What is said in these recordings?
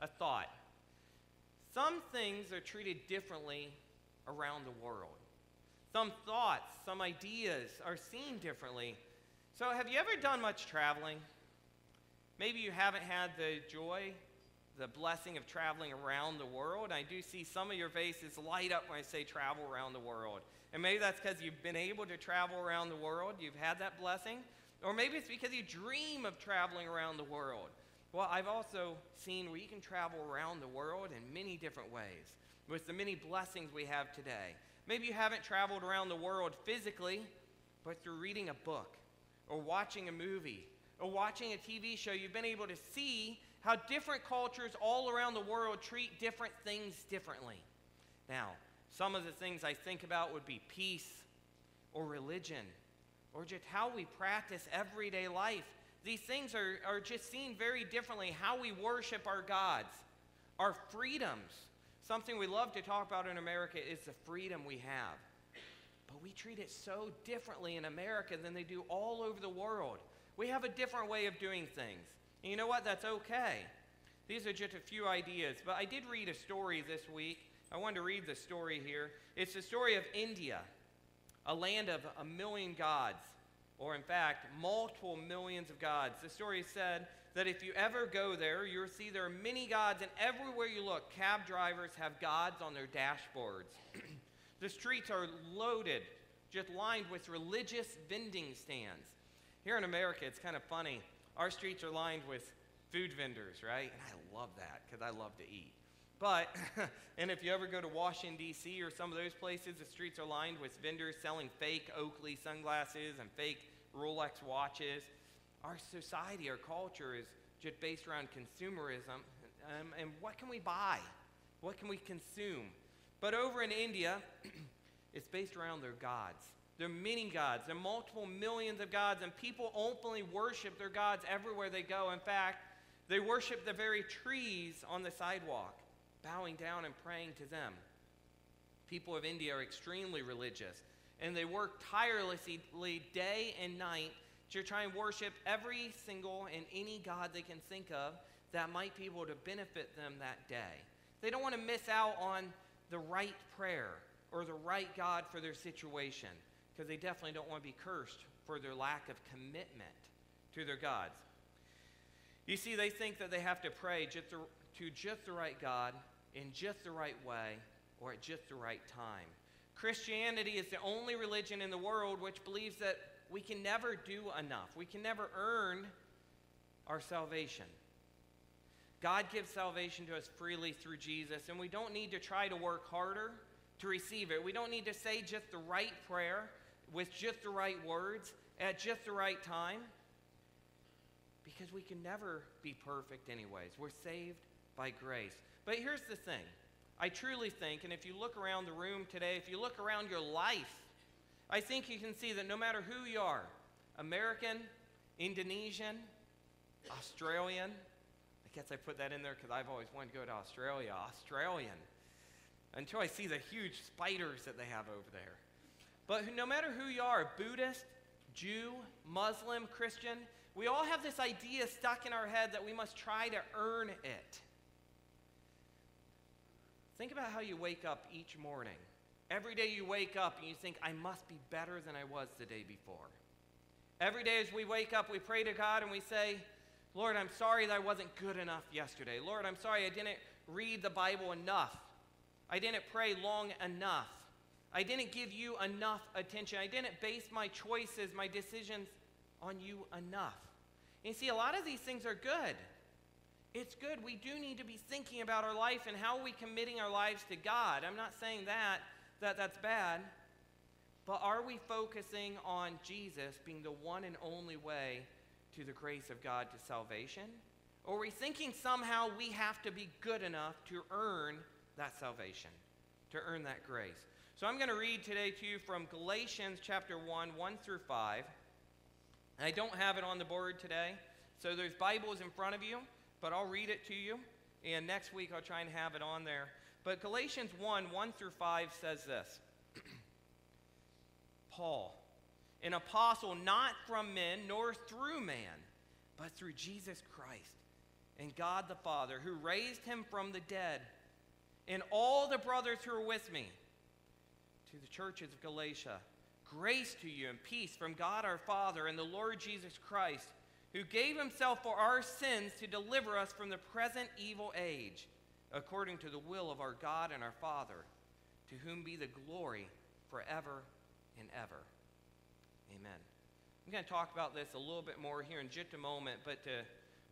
a thought. Some things are treated differently around the world. Some thoughts, some ideas are seen differently. So, have you ever done much traveling? Maybe you haven't had the joy, the blessing of traveling around the world. I do see some of your faces light up when I say travel around the world. And maybe that's because you've been able to travel around the world, you've had that blessing. Or maybe it's because you dream of traveling around the world. Well, I've also seen where you can travel around the world in many different ways with the many blessings we have today. Maybe you haven't traveled around the world physically, but through reading a book or watching a movie or watching a TV show, you've been able to see how different cultures all around the world treat different things differently. Now, some of the things I think about would be peace or religion or just how we practice everyday life. These things are, are just seen very differently. How we worship our gods, our freedoms. Something we love to talk about in America is the freedom we have. But we treat it so differently in America than they do all over the world. We have a different way of doing things. And you know what? That's okay. These are just a few ideas. But I did read a story this week. I wanted to read the story here. It's the story of India, a land of a million gods, or in fact, multiple millions of gods. The story said that if you ever go there, you'll see there are many gods, and everywhere you look, cab drivers have gods on their dashboards. the streets are loaded, just lined with religious vending stands. Here in America, it's kind of funny. Our streets are lined with food vendors, right? And I love that because I love to eat. But, and if you ever go to Washington, D.C., or some of those places, the streets are lined with vendors selling fake Oakley sunglasses and fake Rolex watches. Our society, our culture is just based around consumerism. Um, and what can we buy? What can we consume? But over in India, it's based around their gods. There are many gods. There are multiple millions of gods, and people openly worship their gods everywhere they go. In fact, they worship the very trees on the sidewalk, bowing down and praying to them. People of India are extremely religious, and they work tirelessly day and night to try and worship every single and any god they can think of that might be able to benefit them that day. They don't want to miss out on the right prayer or the right God for their situation because they definitely don't want to be cursed for their lack of commitment to their gods. You see, they think that they have to pray just to, just the right God in just the right way or at just the right time. Christianity is the only religion in the world which believes that we can never do enough. We can never earn our salvation. God gives salvation to us freely through Jesus, and we don't need to try to work harder to receive it. We don't need to say just the right prayer with just the right words at just the right time because we can never be perfect, anyways. We're saved by grace. But here's the thing I truly think, and if you look around the room today, if you look around your life, I think you can see that no matter who you are American, Indonesian, Australian, I guess I put that in there because I've always wanted to go to Australia, Australian, until I see the huge spiders that they have over there. But no matter who you are Buddhist, Jew, Muslim, Christian we all have this idea stuck in our head that we must try to earn it. Think about how you wake up each morning. Every day you wake up and you think, I must be better than I was the day before. Every day as we wake up, we pray to God and we say, Lord, I'm sorry that I wasn't good enough yesterday. Lord, I'm sorry I didn't read the Bible enough. I didn't pray long enough. I didn't give you enough attention. I didn't base my choices, my decisions on you enough. And you see, a lot of these things are good. It's good. We do need to be thinking about our life and how are we committing our lives to God. I'm not saying that, that that's bad. But are we focusing on Jesus being the one and only way to the grace of God to salvation? Or are we thinking somehow we have to be good enough to earn that salvation, to earn that grace? So I'm going to read today to you from Galatians chapter 1, 1 through 5. I don't have it on the board today, so there's Bibles in front of you, but I'll read it to you, and next week I'll try and have it on there. But Galatians 1 1 through 5 says this Paul, an apostle not from men nor through man, but through Jesus Christ and God the Father, who raised him from the dead, and all the brothers who are with me, to the churches of Galatia, grace to you and peace from God our Father and the Lord Jesus Christ, who gave himself for our sins to deliver us from the present evil age, according to the will of our God and our Father, to whom be the glory forever and ever. Amen. I'm going to talk about this a little bit more here in just a moment, but uh,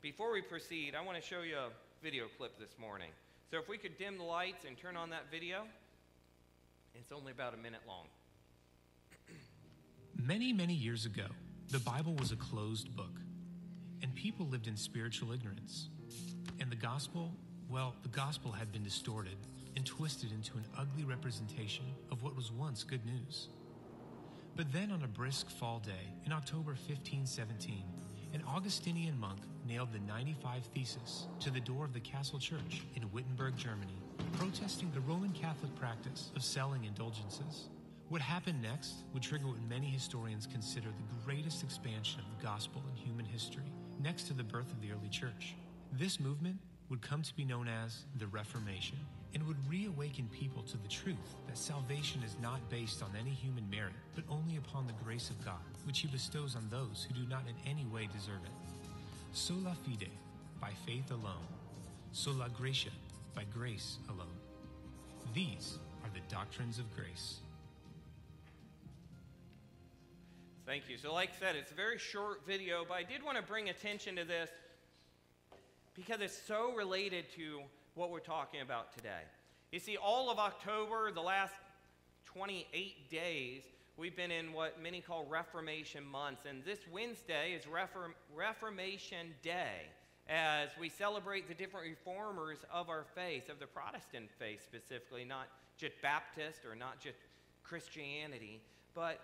before we proceed, I want to show you a video clip this morning. So if we could dim the lights and turn on that video, it's only about a minute long. Many, many years ago, the Bible was a closed book, and people lived in spiritual ignorance. And the gospel, well, the gospel had been distorted and twisted into an ugly representation of what was once good news. But then, on a brisk fall day in October 1517, an Augustinian monk nailed the 95 Thesis to the door of the Castle Church in Wittenberg, Germany, protesting the Roman Catholic practice of selling indulgences. What happened next would trigger what many historians consider the greatest expansion of the gospel in human history, next to the birth of the early church. This movement would come to be known as the Reformation and would reawaken people to the truth that salvation is not based on any human merit, but only upon the grace of God, which He bestows on those who do not in any way deserve it. Sola fide, by faith alone. Sola gratia, by grace alone. These are the doctrines of grace. Thank you. So, like I said, it's a very short video, but I did want to bring attention to this because it's so related to what we're talking about today. You see, all of October, the last 28 days, we've been in what many call Reformation months. And this Wednesday is Reform- Reformation Day as we celebrate the different reformers of our faith, of the Protestant faith specifically, not just Baptist or not just Christianity, but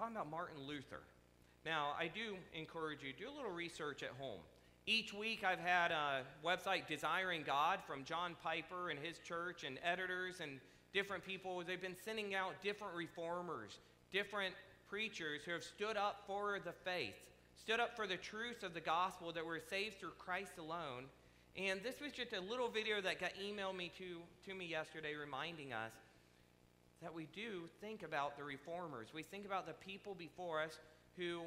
talking about Martin Luther. Now, I do encourage you, do a little research at home. Each week, I've had a website, Desiring God, from John Piper and his church, and editors and different people. They've been sending out different reformers, different preachers who have stood up for the faith, stood up for the truth of the gospel that we're saved through Christ alone. And this was just a little video that got emailed me to, to me yesterday reminding us that we do think about the reformers. We think about the people before us who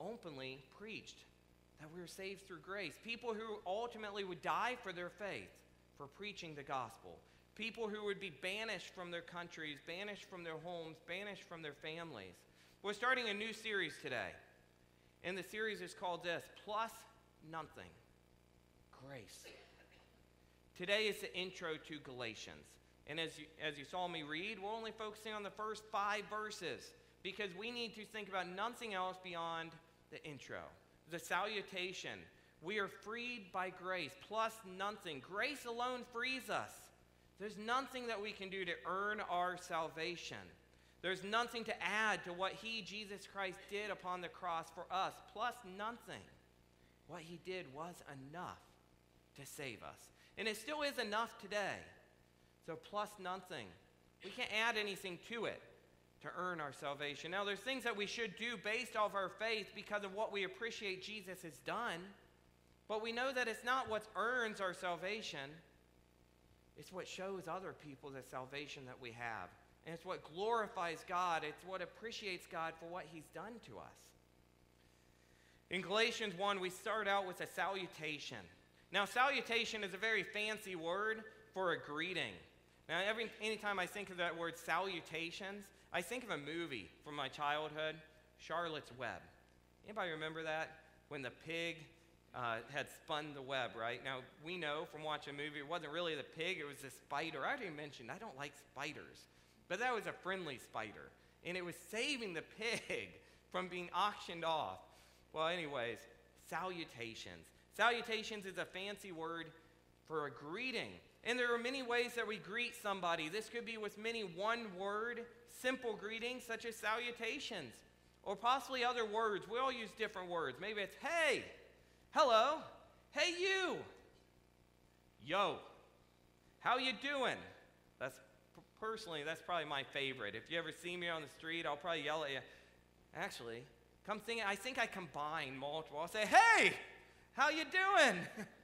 openly preached that we are saved through grace. People who ultimately would die for their faith, for preaching the gospel. People who would be banished from their countries, banished from their homes, banished from their families. We're starting a new series today. And the series is called this Plus Nothing Grace. Today is the intro to Galatians. And as you, as you saw me read, we're only focusing on the first five verses because we need to think about nothing else beyond the intro the salutation. We are freed by grace, plus nothing. Grace alone frees us. There's nothing that we can do to earn our salvation. There's nothing to add to what He, Jesus Christ, did upon the cross for us, plus nothing. What He did was enough to save us. And it still is enough today. So, plus nothing. We can't add anything to it to earn our salvation. Now, there's things that we should do based off our faith because of what we appreciate Jesus has done, but we know that it's not what earns our salvation, it's what shows other people the salvation that we have. And it's what glorifies God, it's what appreciates God for what He's done to us. In Galatians 1, we start out with a salutation. Now, salutation is a very fancy word for a greeting. Now, every, anytime I think of that word salutations, I think of a movie from my childhood, Charlotte's Web. Anybody remember that? When the pig uh, had spun the web, right? Now, we know from watching a movie, it wasn't really the pig, it was the spider. I already mentioned I don't like spiders, but that was a friendly spider. And it was saving the pig from being auctioned off. Well, anyways, salutations. Salutations is a fancy word for a greeting. And there are many ways that we greet somebody. This could be with many one word simple greetings such as salutations or possibly other words. We all use different words. Maybe it's hey, hello, hey you, yo, how you doing? That's personally that's probably my favorite. If you ever see me on the street, I'll probably yell at you. Actually, come sing. I think I combine multiple. I'll say hey, How you doing?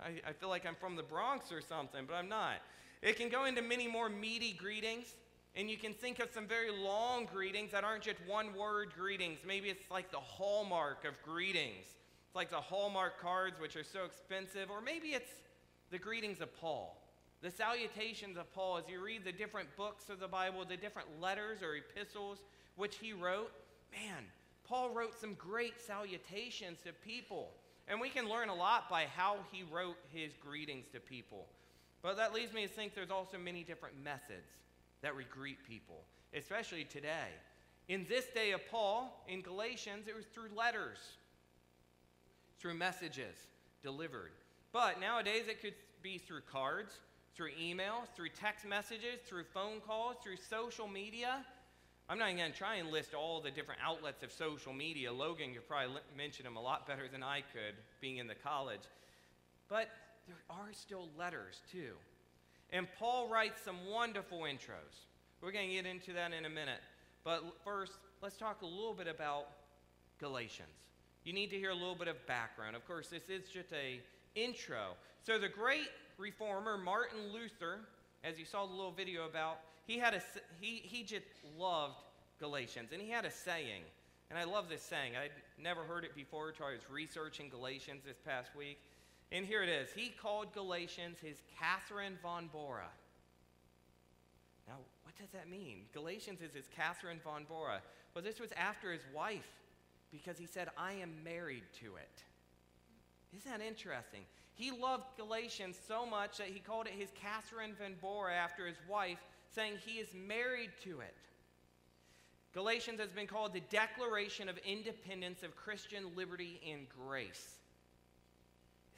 I, I feel like I'm from the Bronx or something, but I'm not. It can go into many more meaty greetings, and you can think of some very long greetings that aren't just one word greetings. Maybe it's like the hallmark of greetings. It's like the hallmark cards, which are so expensive, or maybe it's the greetings of Paul. The salutations of Paul, as you read the different books of the Bible, the different letters or epistles which he wrote, man, Paul wrote some great salutations to people. And we can learn a lot by how he wrote his greetings to people. But that leads me to think there's also many different methods that we greet people, especially today. In this day of Paul, in Galatians, it was through letters, through messages delivered. But nowadays, it could be through cards, through email, through text messages, through phone calls, through social media. I'm not going to try and list all the different outlets of social media. Logan could probably mention them a lot better than I could, being in the college. But there are still letters, too. And Paul writes some wonderful intros. We're going to get into that in a minute. But first, let's talk a little bit about Galatians. You need to hear a little bit of background. Of course, this is just a intro. So the great reformer Martin Luther, as you saw the little video about, he had a he he just loved Galatians, and he had a saying, and I love this saying. I'd never heard it before until I was researching Galatians this past week, and here it is. He called Galatians his Catherine von Bora. Now, what does that mean? Galatians is his Catherine von Bora. Well, this was after his wife, because he said, "I am married to it." Isn't that interesting? He loved Galatians so much that he called it his Catherine von Bora after his wife saying he is married to it. Galatians has been called the Declaration of Independence of Christian Liberty and Grace.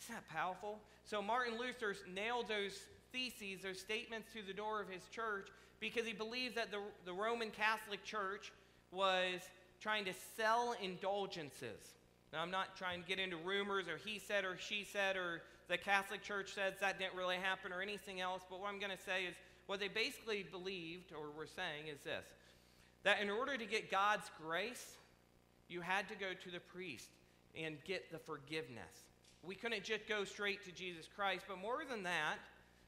Isn't that powerful? So Martin Luther nailed those theses, those statements to the door of his church because he believed that the, the Roman Catholic Church was trying to sell indulgences. Now, I'm not trying to get into rumors or he said or she said or the Catholic Church says that didn't really happen or anything else, but what I'm going to say is what they basically believed or were saying is this that in order to get God's grace, you had to go to the priest and get the forgiveness. We couldn't just go straight to Jesus Christ, but more than that,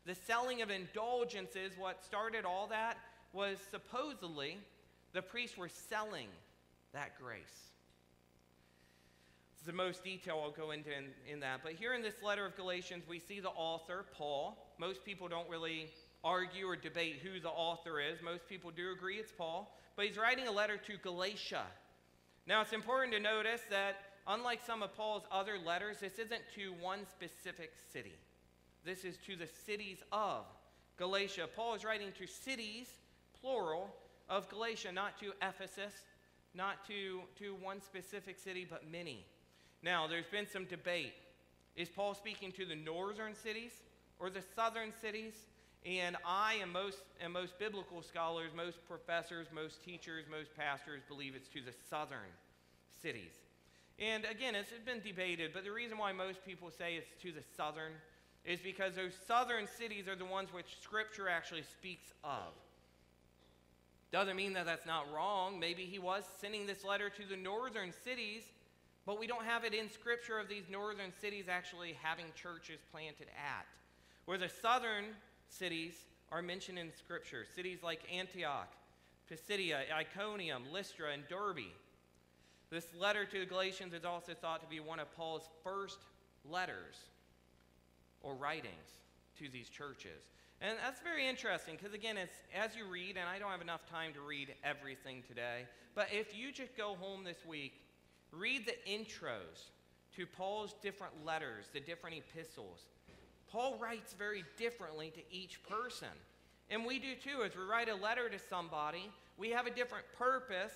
the selling of indulgences, what started all that, was supposedly the priests were selling that grace. The most detail I'll go into in, in that. But here in this letter of Galatians, we see the author, Paul. Most people don't really argue or debate who the author is. Most people do agree it's Paul, but he's writing a letter to Galatia. Now, it's important to notice that unlike some of Paul's other letters, this isn't to one specific city. This is to the cities of Galatia. Paul is writing to cities, plural, of Galatia, not to Ephesus, not to, to one specific city, but many. Now, there's been some debate. Is Paul speaking to the northern cities or the southern cities? And I and most, and most biblical scholars, most professors, most teachers, most pastors believe it's to the southern cities. And again, it's been debated, but the reason why most people say it's to the southern is because those southern cities are the ones which Scripture actually speaks of. Doesn't mean that that's not wrong. Maybe he was sending this letter to the northern cities, but we don't have it in Scripture of these northern cities actually having churches planted at. Where the southern cities are mentioned in Scripture. Cities like Antioch, Pisidia, Iconium, Lystra, and Derbe. This letter to the Galatians is also thought to be one of Paul's first letters or writings to these churches. And that's very interesting because, again, as you read, and I don't have enough time to read everything today, but if you just go home this week, read the intros to Paul's different letters, the different epistles, Paul writes very differently to each person. And we do too. As we write a letter to somebody, we have a different purpose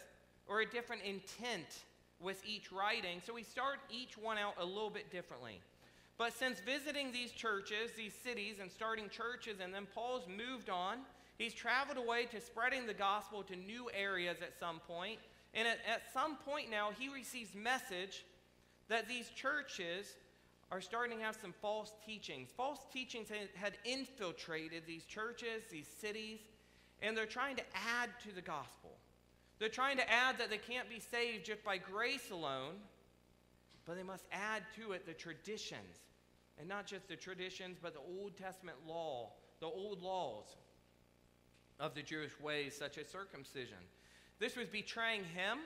or a different intent with each writing. So we start each one out a little bit differently. But since visiting these churches, these cities, and starting churches, and then Paul's moved on, he's traveled away to spreading the gospel to new areas at some point. And at, at some point now, he receives message that these churches are starting to have some false teachings. False teachings had infiltrated these churches, these cities, and they're trying to add to the gospel. They're trying to add that they can't be saved just by grace alone, but they must add to it the traditions. And not just the traditions, but the Old Testament law, the old laws of the Jewish ways, such as circumcision. This was betraying him,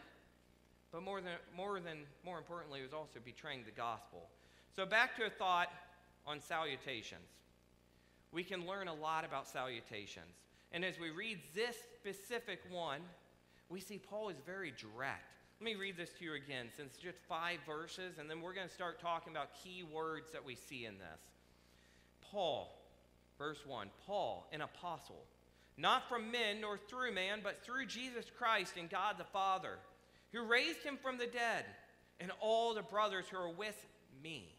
but more than, more than more importantly, it was also betraying the gospel. So back to a thought on salutations. We can learn a lot about salutations. And as we read this specific one, we see Paul is very direct. Let me read this to you again, since it's just five verses, and then we're going to start talking about key words that we see in this. Paul, verse 1 Paul, an apostle, not from men nor through man, but through Jesus Christ and God the Father, who raised him from the dead, and all the brothers who are with me.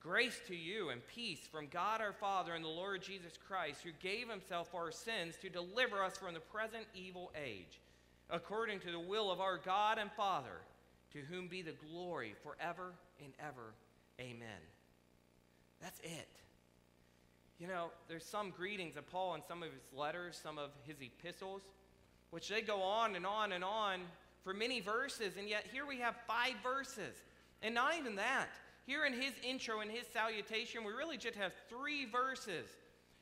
Grace to you and peace from God our Father and the Lord Jesus Christ, who gave himself for our sins to deliver us from the present evil age, according to the will of our God and Father, to whom be the glory forever and ever. Amen. That's it. You know, there's some greetings of Paul in some of his letters, some of his epistles, which they go on and on and on for many verses, and yet here we have five verses. And not even that. Here in his intro and his salutation, we really just have three verses.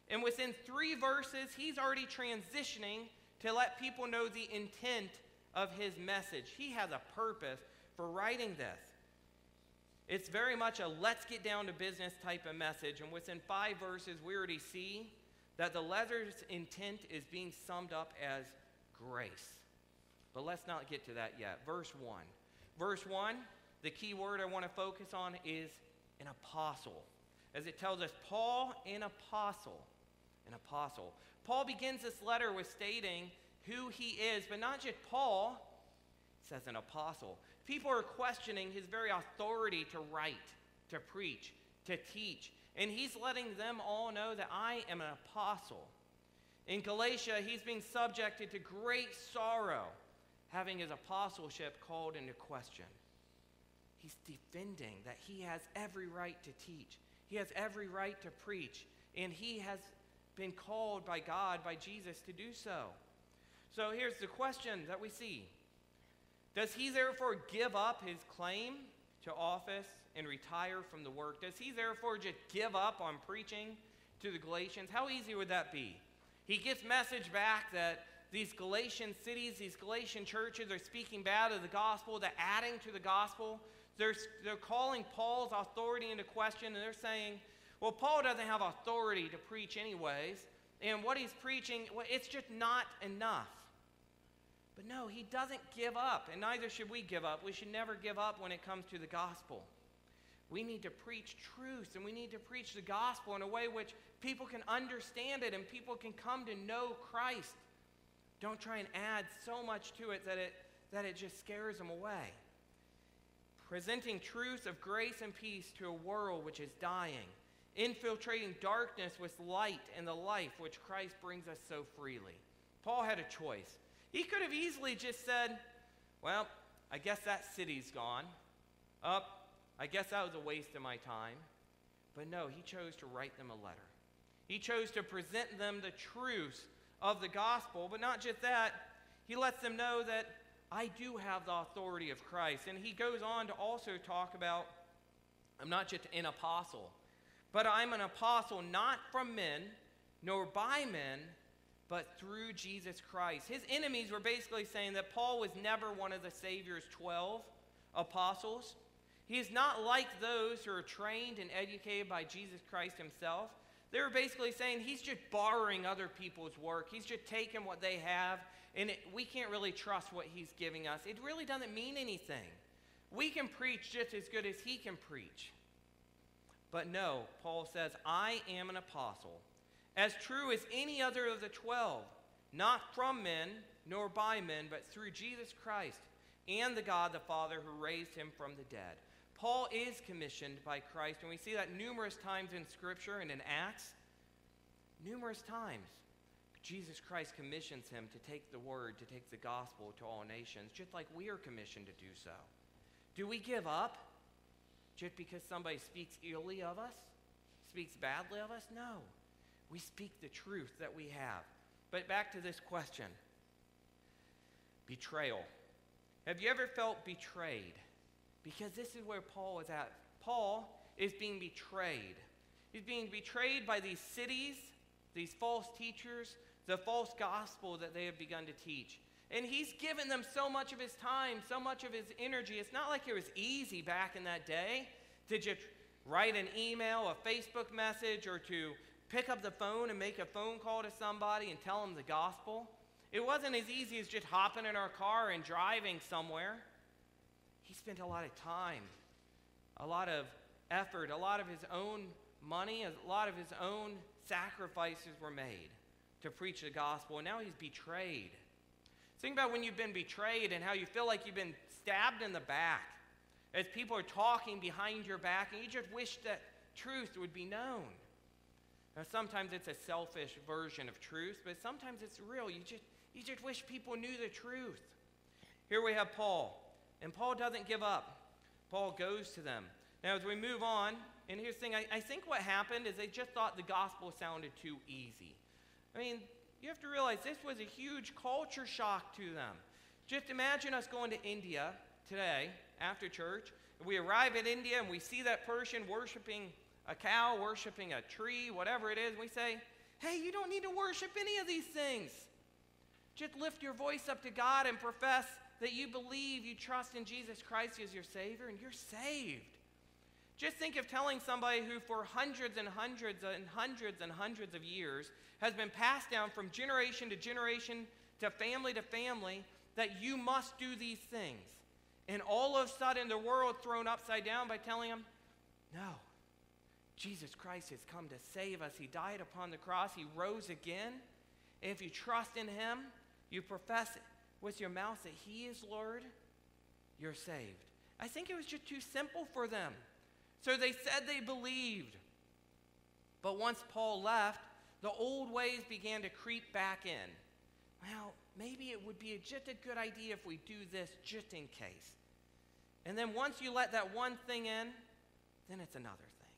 And within three verses, he's already transitioning to let people know the intent of his message. He has a purpose for writing this. It's very much a let's get down to business type of message. And within five verses, we already see that the letter's intent is being summed up as grace. But let's not get to that yet. Verse 1. Verse 1 the key word I want to focus on is an apostle. As it tells us, Paul, an apostle. An apostle. Paul begins this letter with stating who he is, but not just Paul, says an apostle. People are questioning his very authority to write, to preach, to teach. And he's letting them all know that I am an apostle. In Galatia, he's being subjected to great sorrow, having his apostleship called into question. He's defending that he has every right to teach, he has every right to preach, and he has been called by God, by Jesus, to do so. So here's the question that we see Does he therefore give up his claim to office and retire from the work? Does he therefore just give up on preaching to the Galatians? How easy would that be? He gets message back that these Galatian cities, these Galatian churches are speaking bad of the gospel, they're adding to the gospel. They're, they're calling Paul's authority into question, and they're saying, well, Paul doesn't have authority to preach, anyways, and what he's preaching, well, it's just not enough. But no, he doesn't give up, and neither should we give up. We should never give up when it comes to the gospel. We need to preach truth, and we need to preach the gospel in a way which people can understand it and people can come to know Christ. Don't try and add so much to it that it, that it just scares them away presenting truths of grace and peace to a world which is dying, infiltrating darkness with light and the life which Christ brings us so freely. Paul had a choice. He could have easily just said, Well, I guess that city's gone. Up, I guess that was a waste of my time. But no, he chose to write them a letter. He chose to present them the truths of the gospel, but not just that, he lets them know that I do have the authority of Christ. And he goes on to also talk about I'm not just an apostle, but I'm an apostle not from men, nor by men, but through Jesus Christ. His enemies were basically saying that Paul was never one of the Savior's 12 apostles. He is not like those who are trained and educated by Jesus Christ himself. They were basically saying he's just borrowing other people's work. He's just taking what they have and it, we can't really trust what he's giving us. It really doesn't mean anything. We can preach just as good as he can preach. But no, Paul says, I am an apostle, as true as any other of the twelve, not from men, nor by men, but through Jesus Christ and the God the Father who raised him from the dead. Paul is commissioned by Christ, and we see that numerous times in Scripture and in Acts. Numerous times. Jesus Christ commissions him to take the word, to take the gospel to all nations, just like we are commissioned to do so. Do we give up just because somebody speaks illy of us, speaks badly of us? No. We speak the truth that we have. But back to this question betrayal. Have you ever felt betrayed? Because this is where Paul is at. Paul is being betrayed. He's being betrayed by these cities, these false teachers, the false gospel that they have begun to teach. And he's given them so much of his time, so much of his energy. It's not like it was easy back in that day to just write an email, a Facebook message, or to pick up the phone and make a phone call to somebody and tell them the gospel. It wasn't as easy as just hopping in our car and driving somewhere. He spent a lot of time, a lot of effort, a lot of his own money, a lot of his own sacrifices were made to preach the gospel, and now he's betrayed. Think about when you've been betrayed and how you feel like you've been stabbed in the back as people are talking behind your back, and you just wish that truth would be known. Now, sometimes it's a selfish version of truth, but sometimes it's real. You just, you just wish people knew the truth. Here we have Paul, and Paul doesn't give up. Paul goes to them. Now, as we move on, and here's the thing I, I think what happened is they just thought the gospel sounded too easy. I mean, you have to realize this was a huge culture shock to them. Just imagine us going to India today after church. We arrive at India and we see that person worshiping a cow, worshiping a tree, whatever it is. We say, hey, you don't need to worship any of these things. Just lift your voice up to God and profess that you believe, you trust in Jesus Christ as your Savior, and you're saved. Just think of telling somebody who, for hundreds and hundreds and hundreds and hundreds of years, has been passed down from generation to generation to family to family that you must do these things. And all of a sudden, the world thrown upside down by telling them, no, Jesus Christ has come to save us. He died upon the cross, He rose again. And if you trust in Him, you profess it with your mouth that He is Lord, you're saved. I think it was just too simple for them. So they said they believed. But once Paul left, the old ways began to creep back in. Well, maybe it would be just a good idea if we do this just in case. And then once you let that one thing in, then it's another thing.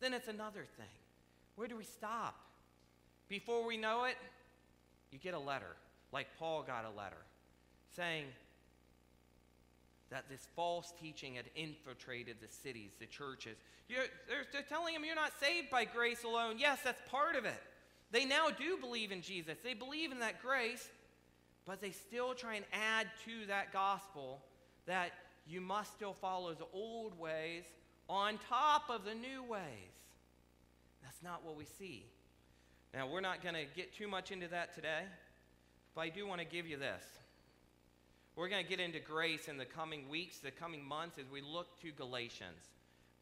Then it's another thing. Where do we stop? Before we know it, you get a letter, like Paul got a letter, saying, that this false teaching had infiltrated the cities, the churches. They're, they're telling them you're not saved by grace alone. Yes, that's part of it. They now do believe in Jesus, they believe in that grace, but they still try and add to that gospel that you must still follow the old ways on top of the new ways. That's not what we see. Now, we're not going to get too much into that today, but I do want to give you this. We're going to get into grace in the coming weeks, the coming months, as we look to Galatians.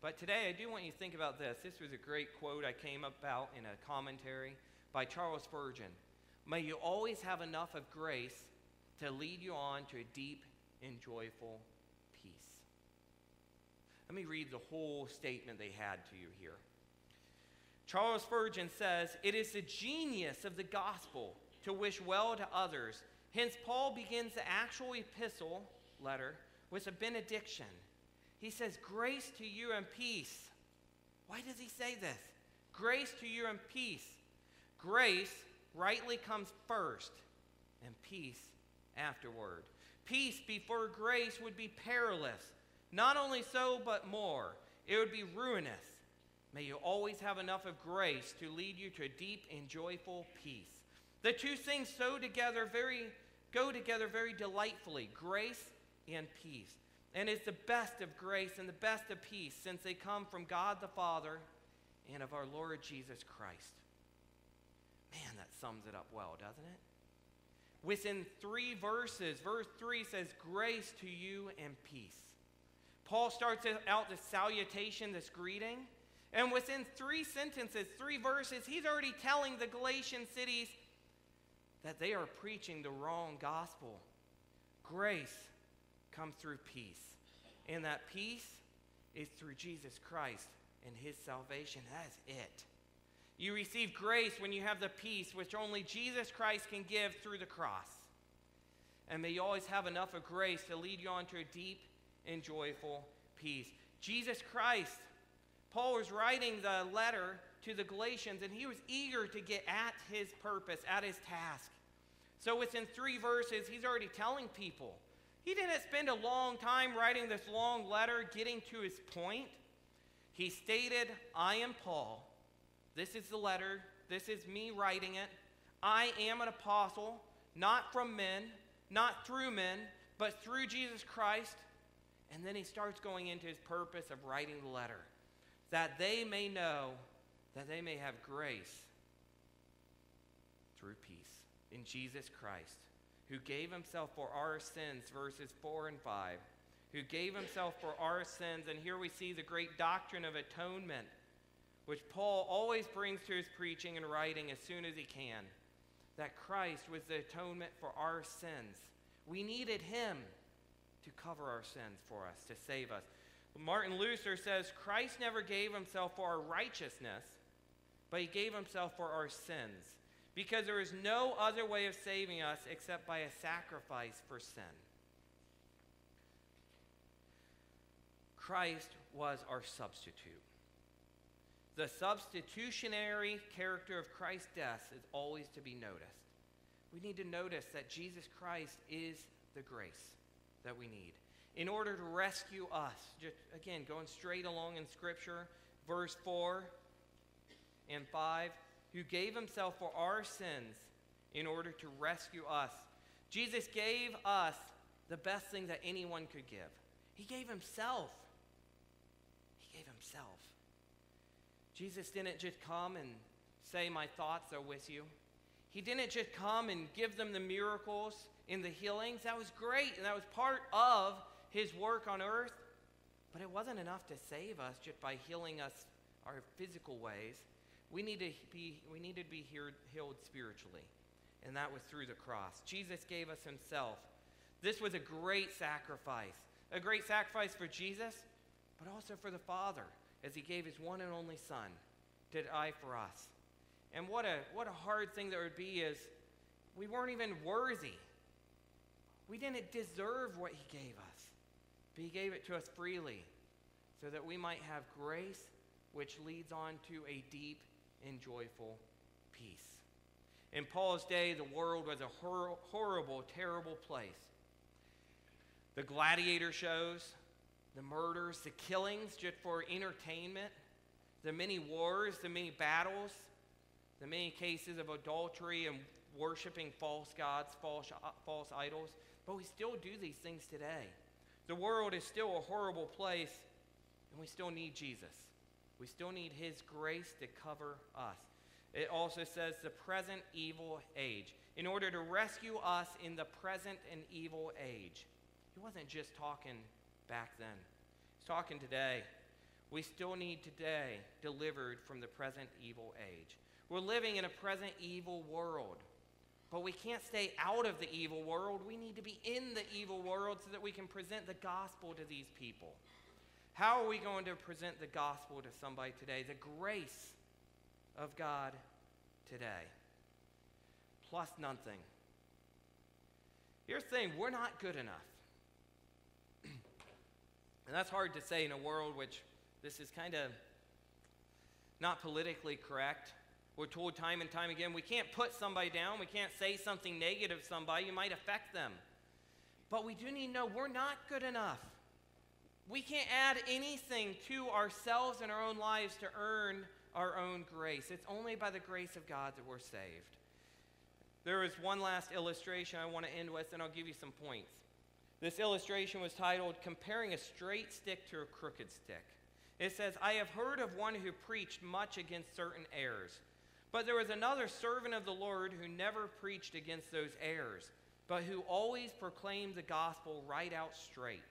But today, I do want you to think about this. This was a great quote I came up about in a commentary by Charles Spurgeon. May you always have enough of grace to lead you on to a deep and joyful peace. Let me read the whole statement they had to you here. Charles Spurgeon says, It is the genius of the gospel to wish well to others Hence, Paul begins the actual epistle letter with a benediction. He says, Grace to you and peace. Why does he say this? Grace to you and peace. Grace rightly comes first, and peace afterward. Peace before grace would be perilous. Not only so, but more. It would be ruinous. May you always have enough of grace to lead you to a deep and joyful peace. The two things so together very go together very delightfully grace and peace. And it's the best of grace and the best of peace since they come from God the Father and of our Lord Jesus Christ. Man, that sums it up well, doesn't it? Within three verses, verse 3 says, Grace to you and peace. Paul starts out this salutation, this greeting, and within three sentences, three verses, he's already telling the Galatian cities, that they are preaching the wrong gospel. Grace comes through peace. And that peace is through Jesus Christ and his salvation. That's it. You receive grace when you have the peace which only Jesus Christ can give through the cross. And may you always have enough of grace to lead you on to a deep and joyful peace. Jesus Christ, Paul was writing the letter to the Galatians, and he was eager to get at his purpose, at his task. So within three verses, he's already telling people. He didn't spend a long time writing this long letter getting to his point. He stated, I am Paul. This is the letter. This is me writing it. I am an apostle, not from men, not through men, but through Jesus Christ. And then he starts going into his purpose of writing the letter that they may know, that they may have grace through peace in Jesus Christ, who gave himself for our sins, verses 4 and 5, who gave himself for our sins. And here we see the great doctrine of atonement, which Paul always brings to his preaching and writing as soon as he can that Christ was the atonement for our sins. We needed him to cover our sins for us, to save us. Martin Luther says Christ never gave himself for our righteousness, but he gave himself for our sins, because there is no other way of saving us except by a sacrifice for sin. Christ was our substitute. The substitutionary character of Christ's death is always to be noticed. We need to notice that Jesus Christ is the grace that we need in order to rescue us. Just again, going straight along in Scripture, verse 4 and 5, who gave himself for our sins in order to rescue us. Jesus gave us the best thing that anyone could give. He gave himself. He gave himself. Jesus didn't just come and say, My thoughts are with you. He didn't just come and give them the miracles and the healings. That was great, and that was part of his work on earth, but it wasn't enough to save us just by healing us our physical ways. We, need to be, we needed to be healed spiritually, and that was through the cross. Jesus gave us himself. This was a great sacrifice, a great sacrifice for Jesus, but also for the Father, as he gave his one and only Son to die for us. And what a, what a hard thing that would be is we weren't even worthy. We didn't deserve what he gave us. But he gave it to us freely so that we might have grace which leads on to a deep and joyful peace. In Paul's day, the world was a hor- horrible, terrible place. The gladiator shows, the murders, the killings just for entertainment, the many wars, the many battles, the many cases of adultery and worshiping false gods, false, false idols. But we still do these things today. The world is still a horrible place, and we still need Jesus. We still need His grace to cover us. It also says the present evil age, in order to rescue us in the present and evil age. He wasn't just talking back then, He's talking today. We still need today delivered from the present evil age. We're living in a present evil world. But we can't stay out of the evil world. We need to be in the evil world so that we can present the gospel to these people. How are we going to present the gospel to somebody today? The grace of God today, plus nothing. Here's the thing we're not good enough. and that's hard to say in a world which this is kind of not politically correct. We're told time and time again we can't put somebody down, we can't say something negative to somebody, you might affect them. But we do need to know we're not good enough. We can't add anything to ourselves and our own lives to earn our own grace. It's only by the grace of God that we're saved. There is one last illustration I want to end with, and I'll give you some points. This illustration was titled Comparing a Straight Stick to a Crooked Stick. It says, I have heard of one who preached much against certain errors. But there was another servant of the Lord who never preached against those errors, but who always proclaimed the gospel right out straight.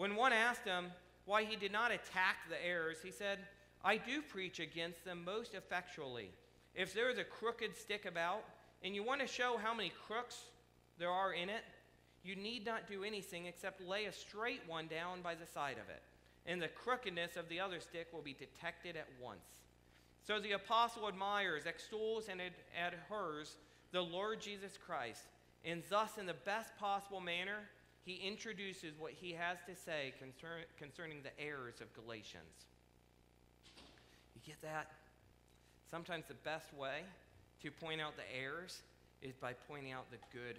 When one asked him why he did not attack the errors, he said, I do preach against them most effectually. If there is a crooked stick about, and you want to show how many crooks there are in it, you need not do anything except lay a straight one down by the side of it, and the crookedness of the other stick will be detected at once. So the apostle admires, extols, and adheres the Lord Jesus Christ, and thus, in the best possible manner, he introduces what he has to say concern, concerning the errors of Galatians. You get that? Sometimes the best way to point out the errors is by pointing out the good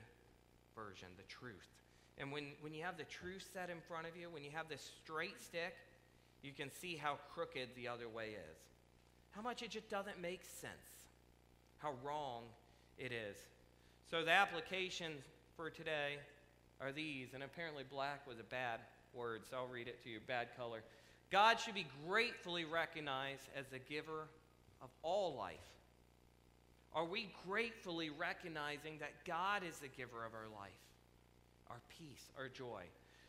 version, the truth. And when, when you have the truth set in front of you, when you have this straight stick, you can see how crooked the other way is. How much it just doesn't make sense. How wrong it is. So the applications for today are these, and apparently black was a bad word, so I'll read it to you bad color. God should be gratefully recognized as the giver of all life. Are we gratefully recognizing that God is the giver of our life, our peace, our joy?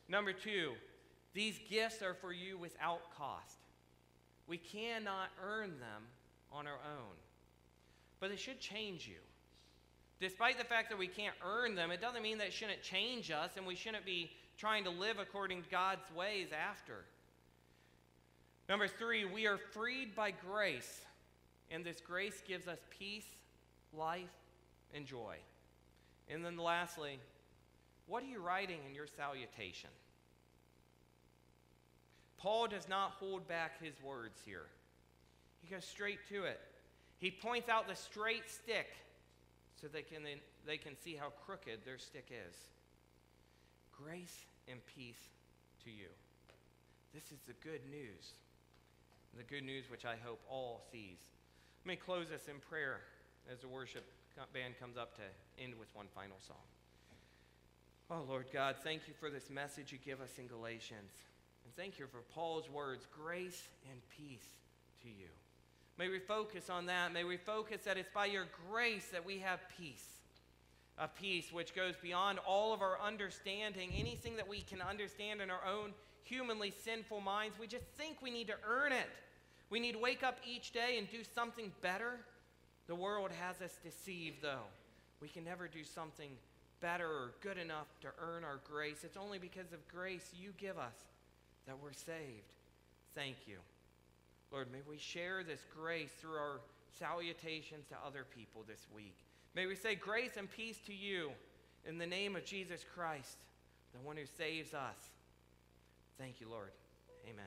Number two, these gifts are for you without cost. We cannot earn them on our own. But they should change you. Despite the fact that we can't earn them, it doesn't mean that it shouldn't change us and we shouldn't be trying to live according to God's ways after. Number three, we are freed by grace, and this grace gives us peace, life, and joy. And then lastly, what are you writing in your salutation? Paul does not hold back his words here. He goes straight to it. He points out the straight stick so they can, they can see how crooked their stick is. Grace and peace to you. This is the good news. The good news which I hope all sees. Let me close this in prayer as the worship band comes up to end with one final song. Oh, Lord God, thank you for this message you give us in Galatians. And thank you for Paul's words grace and peace to you. May we focus on that. May we focus that it's by your grace that we have peace. A peace which goes beyond all of our understanding, anything that we can understand in our own humanly sinful minds. We just think we need to earn it. We need to wake up each day and do something better. The world has us deceived, though. We can never do something better or good enough to earn our grace. It's only because of grace you give us that we're saved. Thank you. Lord, may we share this grace through our salutations to other people this week. May we say grace and peace to you in the name of Jesus Christ, the one who saves us. Thank you, Lord. Amen.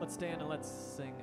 Let's stand and let's sing.